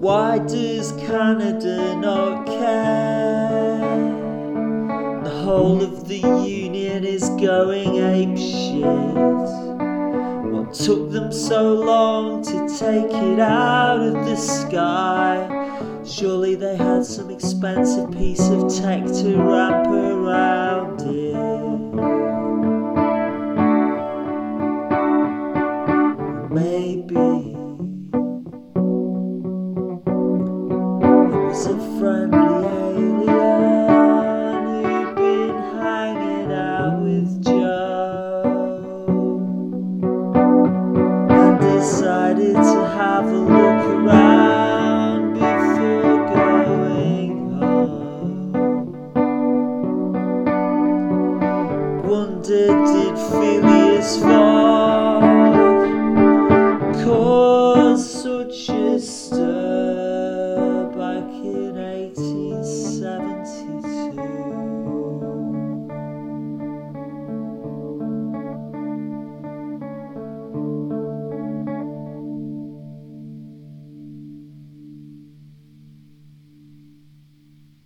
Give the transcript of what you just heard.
Why does Canada not care? The whole of the Union is going apeshit. What took them so long to take it out of the sky? Surely they had some expensive piece of tech to wrap around it. Maybe. friendly alien who'd been hanging out with Joe and decided to have a look around before going home. Wondered did Phileas find